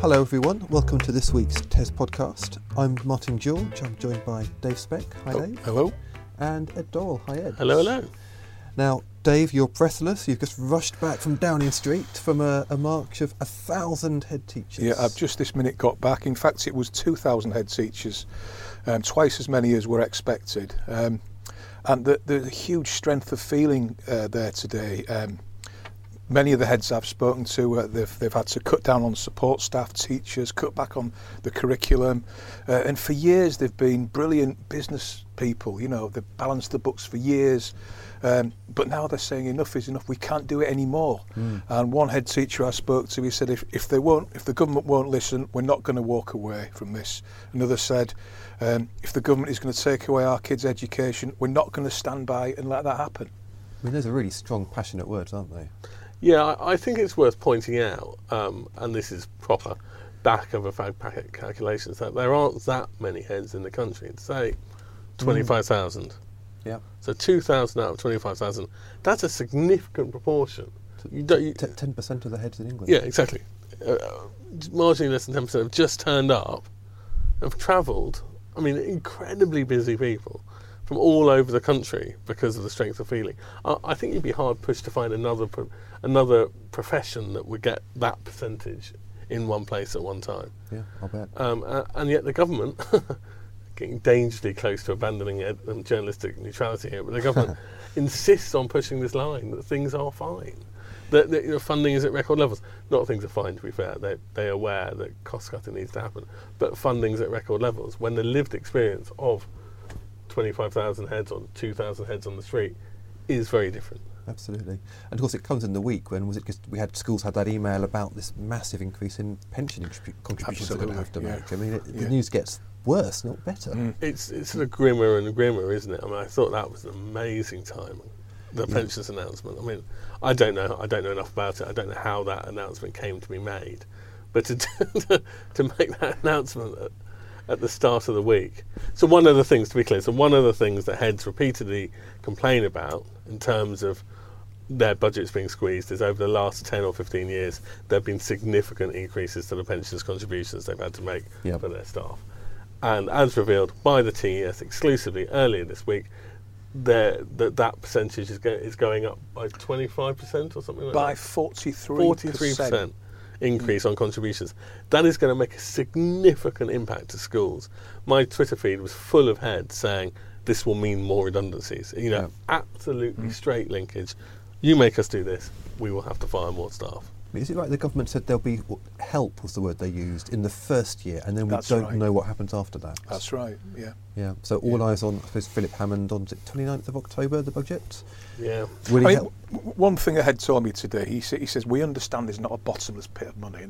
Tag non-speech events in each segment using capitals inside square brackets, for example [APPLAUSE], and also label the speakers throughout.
Speaker 1: Hello, everyone. Welcome to this week's TES podcast. I'm Martin George. I'm joined by Dave Speck. Hi,
Speaker 2: Oh,
Speaker 1: Dave.
Speaker 2: hello.
Speaker 1: And Ed Dorrell. Hi, Ed.
Speaker 3: Hello, hello.
Speaker 1: Now, Dave, you're breathless. You've just rushed back from Downing Street from a, a march of a thousand head teachers.
Speaker 2: Yeah, I've just this minute got back. In fact, it was 2,000 head teachers, um, twice as many as were expected. Um, and the, the huge strength of feeling uh, there today. Um, many of the heads I've spoken to, uh, they've, they've had to cut down on support staff, teachers, cut back on the curriculum. Uh, and for years, they've been brilliant business people. You know, they've balanced the books for years. Um, but now they're saying enough is enough. We can't do it anymore. And one head teacher I spoke to, he said, if, if they won't, if the government won't listen, we're not going to walk away from this. Another said, um, if the government is going to take away our kids' education, we're not going to stand by and let that happen.
Speaker 1: I mean, those are really strong, passionate words, aren't they?
Speaker 3: Yeah, I, think it's worth pointing out, um, and this is proper back of a fag packet calculations, that there aren't that many heads in the country. Say 25,000.
Speaker 1: Yeah.
Speaker 3: So 2,000 out of 25,000, that's a significant proportion. You don't, you,
Speaker 1: 10% of the heads in England.
Speaker 3: yeah, exactly. Uh, marginally less than 10% have just turned up, have travelled. I mean, incredibly busy people from all over the country because of the strength of feeling. I, I think you'd be hard pushed to find another pro- another profession that would get that percentage in one place at one time.
Speaker 1: Yeah, I'll bet.
Speaker 3: Um, uh, and yet the government, [LAUGHS] getting dangerously close to abandoning ed- um, journalistic neutrality here, but the government [LAUGHS] insists on pushing this line that things are fine. That, that you know, funding is at record levels. Not things are fine, to be fair. They, they're aware that cost cutting needs to happen. But funding's at record levels. When the lived experience of 25,000 heads on 2,000 heads on the street is very different.
Speaker 1: Absolutely. And of course, it comes in the week when was it just we had schools had that email about this massive increase in pension contribu- contributions they're going to have to
Speaker 2: Absolutely,
Speaker 1: make. I mean, it,
Speaker 2: yeah.
Speaker 1: the news gets worse, not better.
Speaker 2: Mm.
Speaker 3: It's it's sort of grimmer and grimmer, isn't it? I mean, I thought that was an amazing time. The pensions announcement. I mean, I don't know. I don't know enough about it. I don't know how that announcement came to be made, but to [LAUGHS] to make that announcement at, the start of the week. So one of the things, to be clear, so one of the things that heads repeatedly complain about in terms of their budgets being squeezed is over the last 10 or 15 years there have been significant increases to the pensions contributions they've had to make
Speaker 1: Yep.
Speaker 3: for their staff. And as revealed by the TES exclusively earlier this week, that that percentage is, go, is going up by 25% or something like that?
Speaker 2: By 43%.
Speaker 3: 43% increase on contributions. That is going to make a significant impact to schools. My Twitter feed was full of heads saying this will mean more redundancies. You know, absolutely mm. straight linkage. You make us do this, we will have to fire more staff.
Speaker 1: I Is it right the government said there'll be help was the word they used in the first year, and then we
Speaker 2: That's
Speaker 1: don't
Speaker 2: right.
Speaker 1: know what happens after that?
Speaker 2: That's right, yeah.
Speaker 1: Yeah. So all
Speaker 2: Yeah.
Speaker 1: eyes on, I suppose, Philip Hammond on is it 29th of October, the budget.
Speaker 3: Yeah.
Speaker 1: Will he
Speaker 2: I mean,
Speaker 1: help?
Speaker 2: w- one thing a head told me today, he, sa- he says, we understand there's not a bottomless pit of money.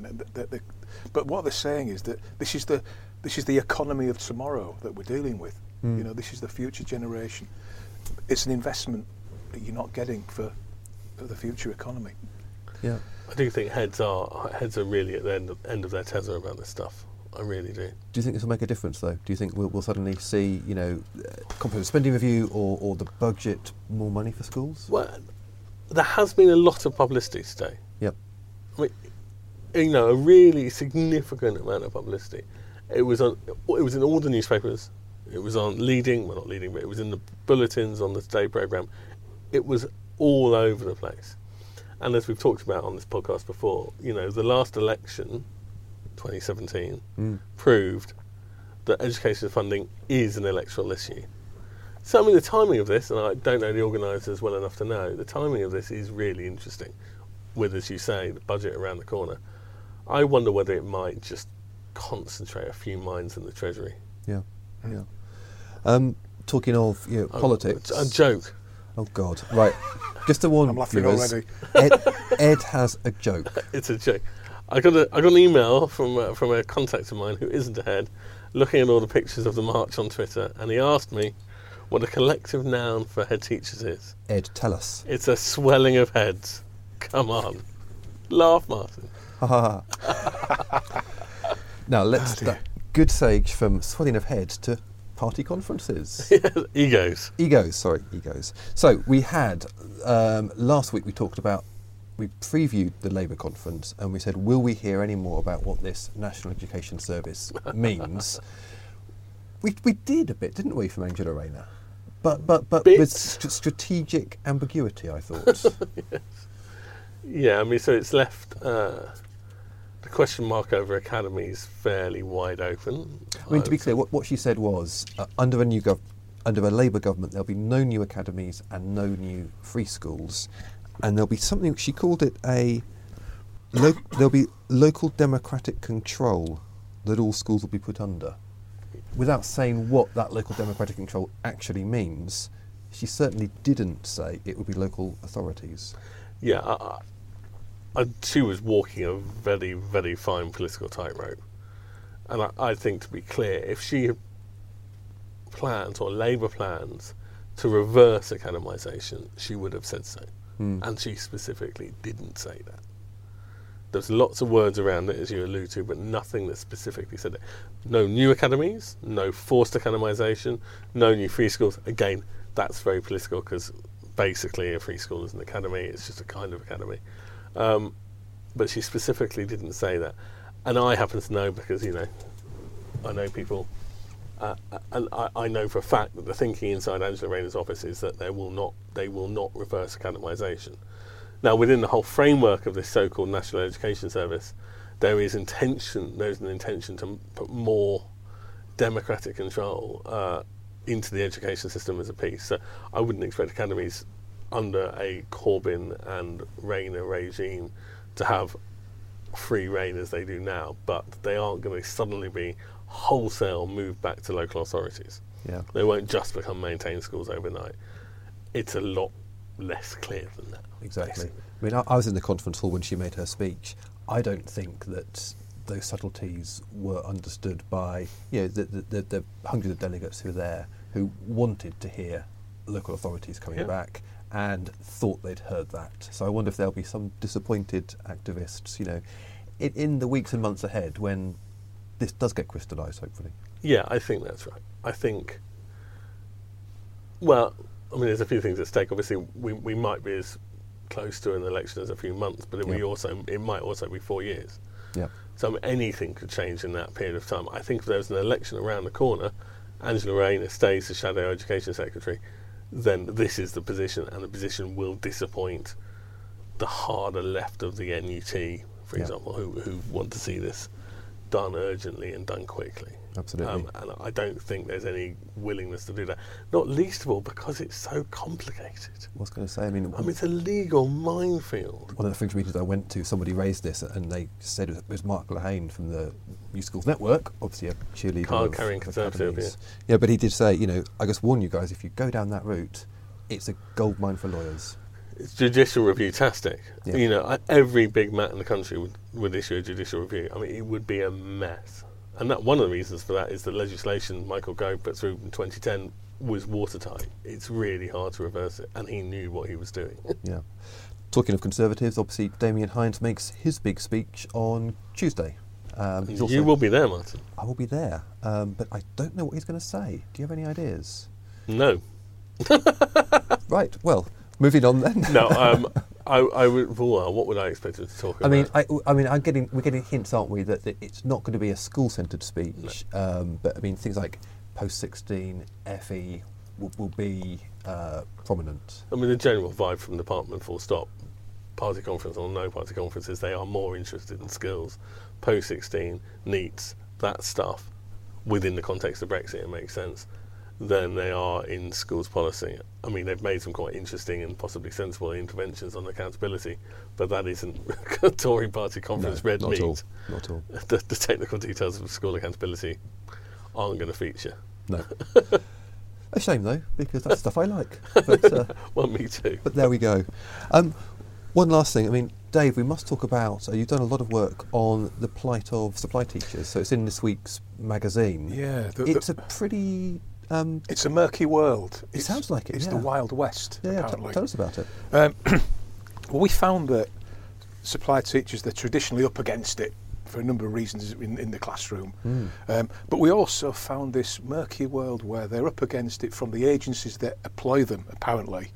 Speaker 2: But what they're saying is that this is, the, this is the economy of tomorrow that we're dealing with.
Speaker 1: Hmm.
Speaker 2: You know, this is the future generation. It's an investment that you're not getting for, for the future economy.
Speaker 1: Yeah.
Speaker 3: I do think heads are heads are really at the end of, end of their tether about this stuff. I really do.
Speaker 1: Do you think this will make a difference, though? Do you think we'll, we'll suddenly see, you know, uh, comprehensive spending review or, or the budget more money for schools?
Speaker 3: Well, there has been a lot of publicity today.
Speaker 1: Yep.
Speaker 3: I mean, you know, a really significant amount of publicity. It was on. It was in all the newspapers. It was on leading. Well, not leading, but it was in the bulletins on the Today program. It was all over the place. And as we've talked about on this podcast before, you know, the last election, 2017,
Speaker 1: Mm.
Speaker 3: proved that education funding is an electoral issue. So, I mean, the timing of this, and I don't know the organisers well enough to know, the timing of this is really interesting. With, as you say, the budget around the corner. I wonder whether it might just concentrate a few minds in the Treasury.
Speaker 1: Yeah. Yeah. Um, talking of you know, politics.
Speaker 3: A joke.
Speaker 1: Oh God! Right, just to warn
Speaker 2: I'm laughing
Speaker 1: viewers,
Speaker 2: already.
Speaker 1: Ed, Ed has a joke. [LAUGHS]
Speaker 3: It's a joke. I got a I got an email from uh, from a contact of mine who isn't ahead, looking at all the pictures of the march on Twitter, and he asked me what a collective noun for head teachers is.
Speaker 1: Ed, tell us.
Speaker 3: It's a swelling of heads. Come on, laugh, Martin. [LAUGHS]
Speaker 1: Now let's
Speaker 2: dear.
Speaker 1: that good sage from swelling of head to party conferences. [LAUGHS]
Speaker 3: Egos.
Speaker 1: egos, sorry, egos. So we had um, last week we talked about we previewed the Labour conference and we said, will we hear any more about what this National Education Service [LAUGHS] means? we, we did a bit, didn't we, from Angela Rayner? But but but with st- strategic ambiguity, I thought. [LAUGHS]
Speaker 3: Yeah, I mean, so it's left uh, the question mark over academies fairly wide open.
Speaker 1: I mean, to be clear, what, what she said was, uh, under a new gov- under a Labour government, there'll be no new academies and no new free schools, and there'll be something she called it a lo- there'll be local democratic control that all schools will be put under. Without saying what that local democratic control actually means, she certainly didn't say it would be local authorities.
Speaker 3: Yeah, I, I, she was walking a very, very fine political tightrope. And I, I think, to be clear, if she had plans or Labour plans to reverse academisation, she would have said so.
Speaker 1: Hmm.
Speaker 3: And she specifically didn't say that. There's lots of words around it, as you allude to, but nothing that specifically said it. No new academies, no forced academisation, no new free schools. Again, that's very political because basically a free school is an academy, it's just a kind of academy. Um, but she specifically didn't say that. And I happen to know because, you know, I know people, uh, and I, I know for a fact that the thinking inside Angela Rayner's office is that they will not, they will not reverse academisation. Now, within the whole framework of this so-called National Education Service, there is intention. There's an intention to put more democratic control uh, into the education system as a piece. So, I wouldn't expect academies under a Corbyn and Rayner regime to have free rein as they do now, but they aren't going to suddenly be wholesale moved back to local authorities.
Speaker 1: Yeah.
Speaker 3: They won't just become maintained schools overnight. It's a lot less clear than that.
Speaker 1: Exactly.
Speaker 3: basically.
Speaker 1: I mean, I, I was in the conference hall when she made her speech. I don't think that those subtleties were understood by you know the, the, the, the hundreds of delegates who were there who wanted to hear local authorities coming
Speaker 3: Yeah.
Speaker 1: back and thought they'd heard that. So I wonder if there'll be some disappointed activists, you know, in, in the weeks and months ahead when this does get crystallised, hopefully.
Speaker 3: Yeah, I think that's right. I think. Well, I mean, there's a few things at stake. Obviously, we, we might be as close to an election as a few months, but it, we also it might also be four years.
Speaker 1: Yeah.
Speaker 3: So I mean, anything could change in that period of time. I think if there's an election around the corner, Angela Rayner stays the shadow education secretary, then this is the position, and the position will disappoint the harder left of the NUT, for
Speaker 1: Yeah.
Speaker 3: example, who who want to see this done urgently and done quickly.
Speaker 1: Absolutely.
Speaker 3: Um, and I don't think there's any willingness to do that. Not least of all because it's so complicated.
Speaker 1: I was going to say, I mean,
Speaker 3: I mean, it's a legal minefield.
Speaker 1: one of the Fringe meetings I went to, somebody raised this, and they said it was Mark Lehain from the New Schools Network, obviously a cheerleader.
Speaker 3: Card-carrying
Speaker 1: of
Speaker 3: Conservative,
Speaker 1: academies. Yeah, but he did say, you know, I just warn you guys, if you go down that route, it's a gold mine for lawyers.
Speaker 3: It's judicial review tastic.
Speaker 1: Yeah.
Speaker 3: You know, every big MAT in the country would, would issue a judicial review. I mean, it would be a mess. And that one of the reasons for that is that legislation Michael Gove put through in 2010 was watertight. It's really hard to reverse it, and he knew what he was doing. [LAUGHS]
Speaker 1: Yeah. Talking of Conservatives, obviously Damian Hinds makes his big speech on Tuesday. Um,
Speaker 3: you will be there, Martin.
Speaker 1: I will be there, um, but I don't know what he's going to say. Do you have any ideas?
Speaker 3: No, [LAUGHS]
Speaker 1: Right. Well, moving on then.
Speaker 3: no. Um, [LAUGHS] I, I would. Well, what would I expect him to talk
Speaker 1: I
Speaker 3: about?
Speaker 1: mean, I, I mean, I'm getting we're getting hints, aren't we, that, that it's not going to be a school-centred speech, um, but I mean things like post-16, FE will, will be uh, prominent.
Speaker 3: I mean, the general vibe from the department, full stop, party conference or no party conferences, they are more interested in skills, post 16, NEETs, that stuff, within the context of Brexit, it makes sense, than they are in schools policy. I mean, they've made some quite interesting and possibly sensible interventions on accountability, but that isn't a [LAUGHS] Tory party conference red
Speaker 1: not
Speaker 3: meat.
Speaker 1: at all. Not at all. [LAUGHS]
Speaker 3: The, the technical details of school accountability aren't going to feature.
Speaker 1: No. [LAUGHS] a shame though, because that's stuff I like. But, uh,
Speaker 3: Well, me too.
Speaker 1: but there we go. Um, one last thing. I mean, Dave, we must talk about. Uh, you've done a lot of work on the plight of supply teachers. So it's in this week's magazine.
Speaker 2: Yeah, the- the-
Speaker 1: it's a pretty. Um,
Speaker 2: It's a murky world.
Speaker 1: It
Speaker 2: It's-
Speaker 1: sounds like it,
Speaker 2: It's
Speaker 1: yeah.
Speaker 2: the Wild West.
Speaker 1: yeah, yeah. T-
Speaker 2: apparently.
Speaker 1: tell us about it.
Speaker 2: Um, [CLEARS THROAT] well, we found that supply teachers they're traditionally up against it for a number of reasons in, in the classroom.
Speaker 1: Hmm.
Speaker 2: Um, but we also found this murky world where they're up against it from the agencies that employ them, apparently.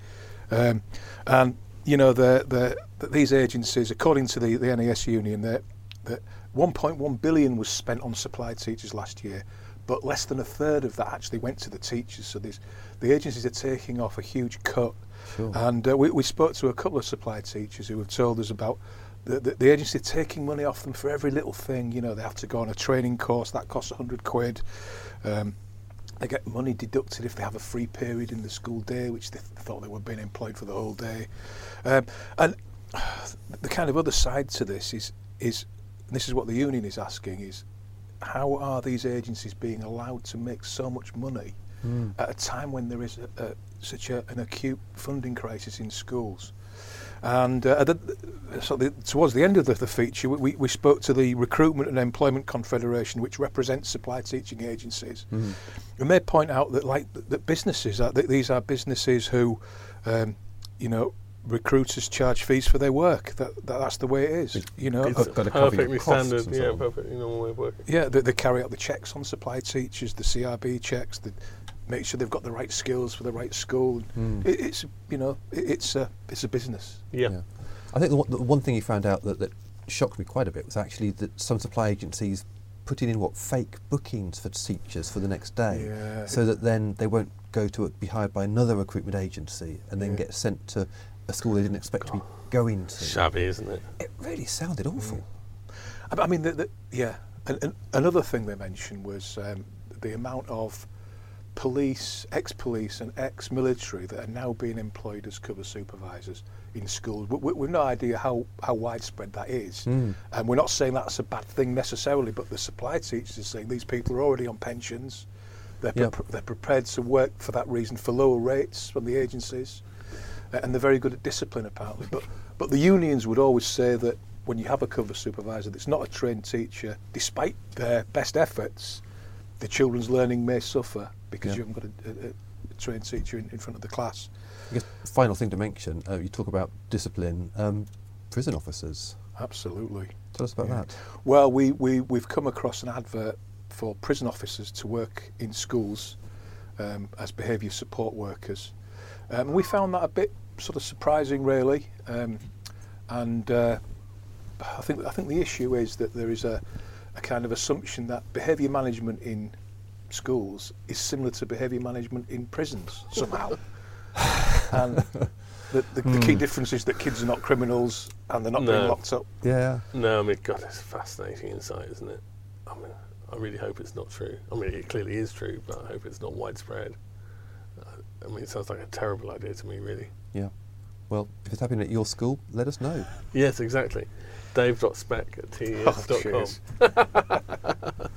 Speaker 2: Um, and you know, the, the, the, these agencies, according to the, the NAS union, that that 1.1 billion was spent on supply teachers last year, but less than a third of that actually went to the teachers. So these, the agencies are taking off a huge cut.
Speaker 1: Sure.
Speaker 2: And uh, we, we spoke to a couple of supply teachers who have told us about the, the, the agency taking money off them for every little thing. You know, they have to go on a training course that costs 100 quid. Um, they get money deducted if they have a free period in the school day, which they th- thought they were being employed for the whole day. Um, and [SIGHS] the kind of other side to this is is and this is what the union is asking is how are these agencies being allowed to make so much money
Speaker 1: Mm.
Speaker 2: at a time when there is a, a, such a, an acute funding crisis in schools? And uh, the, so the, towards the end of the, the feature, we, we spoke to the Recruitment and Employment Confederation, which represents supply teaching agencies,
Speaker 1: Mm.
Speaker 2: and they point out that like that businesses are that these are businesses who, um, you know, recruiters charge fees for their work. That, that that's the way it is. You know,
Speaker 3: It's
Speaker 1: I've got to cover
Speaker 3: perfectly
Speaker 1: costs
Speaker 3: standard,
Speaker 1: and so
Speaker 3: yeah, perfectly normal way of working.
Speaker 2: Yeah, they, they carry out the checks on supply teachers, the CRB checks, the, make sure they've got the right skills for the right school.
Speaker 1: Mm.
Speaker 2: It, it's you know, it, it's a it's a business.
Speaker 3: Yeah.
Speaker 1: Yeah. I think the one, the one thing you found out that, that shocked me quite a bit was actually that some supply agencies putting in what fake bookings for teachers for the next day,
Speaker 2: Yeah.
Speaker 1: so that then they won't go to be hired by another recruitment agency and then
Speaker 2: Yeah.
Speaker 1: get sent to a school they didn't expect to be going to.
Speaker 3: Shabby, isn't it?
Speaker 1: It really sounded awful.
Speaker 2: I, I mean, the, the, yeah. And, and another thing they mentioned was um, the amount of police, ex-police, and ex-military that are now being employed as cover supervisors in schools. We, we've no idea how, how widespread that is.
Speaker 1: Mm.
Speaker 2: And we're not saying that's a bad thing necessarily, but the supply teachers are saying these people are already on pensions. They're,
Speaker 1: Yep.
Speaker 2: pre- they're prepared to work for that reason for lower rates from the agencies. And they're very good at discipline, apparently. But, but the unions would always say that when you have a cover supervisor that's not a trained teacher, despite their best efforts, the children's learning may suffer because
Speaker 1: Yeah.
Speaker 2: you haven't got a, a, a trained teacher in, in front of the class.
Speaker 1: I guess final thing to mention, uh, you talk about discipline, um, prison officers.
Speaker 2: Absolutely.
Speaker 1: Tell us about
Speaker 2: Yeah.
Speaker 1: that.
Speaker 2: Well, we, we, we've come across an advert for prison officers to work in schools um, as behaviour support workers. Um, and we found that a bit sort of surprising, really. Um, and uh, I think I think the issue is that there is a, a kind of assumption that behaviour management in schools is similar to behaviour management in prisons somehow. [LAUGHS] and the, the, the key difference is that kids are not criminals and they're not being locked up.
Speaker 1: Yeah.
Speaker 3: No, I mean, God, it's a fascinating insight, isn't it? I mean, I really hope it's not true. I mean, it clearly is true, but I hope it's not widespread. I mean, it sounds like a terrible idea to me, really.
Speaker 1: Yeah. Well, if it's happening at your school, let us know.
Speaker 3: Yes, exactly. Dave.speck at [LAUGHS]
Speaker 2: Oh,
Speaker 3: tes.com.
Speaker 2: cheers.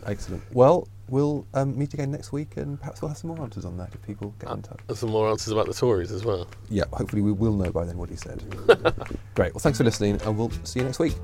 Speaker 1: Excellent. Well, we'll um, meet again next week, and perhaps we'll have some more answers on that if people get
Speaker 3: Uh,
Speaker 1: in touch.
Speaker 3: and some more answers about the Tories as well.
Speaker 1: Yeah, hopefully we will know by then what he said. [LAUGHS] Great. Well, thanks for listening, and we'll see you next week.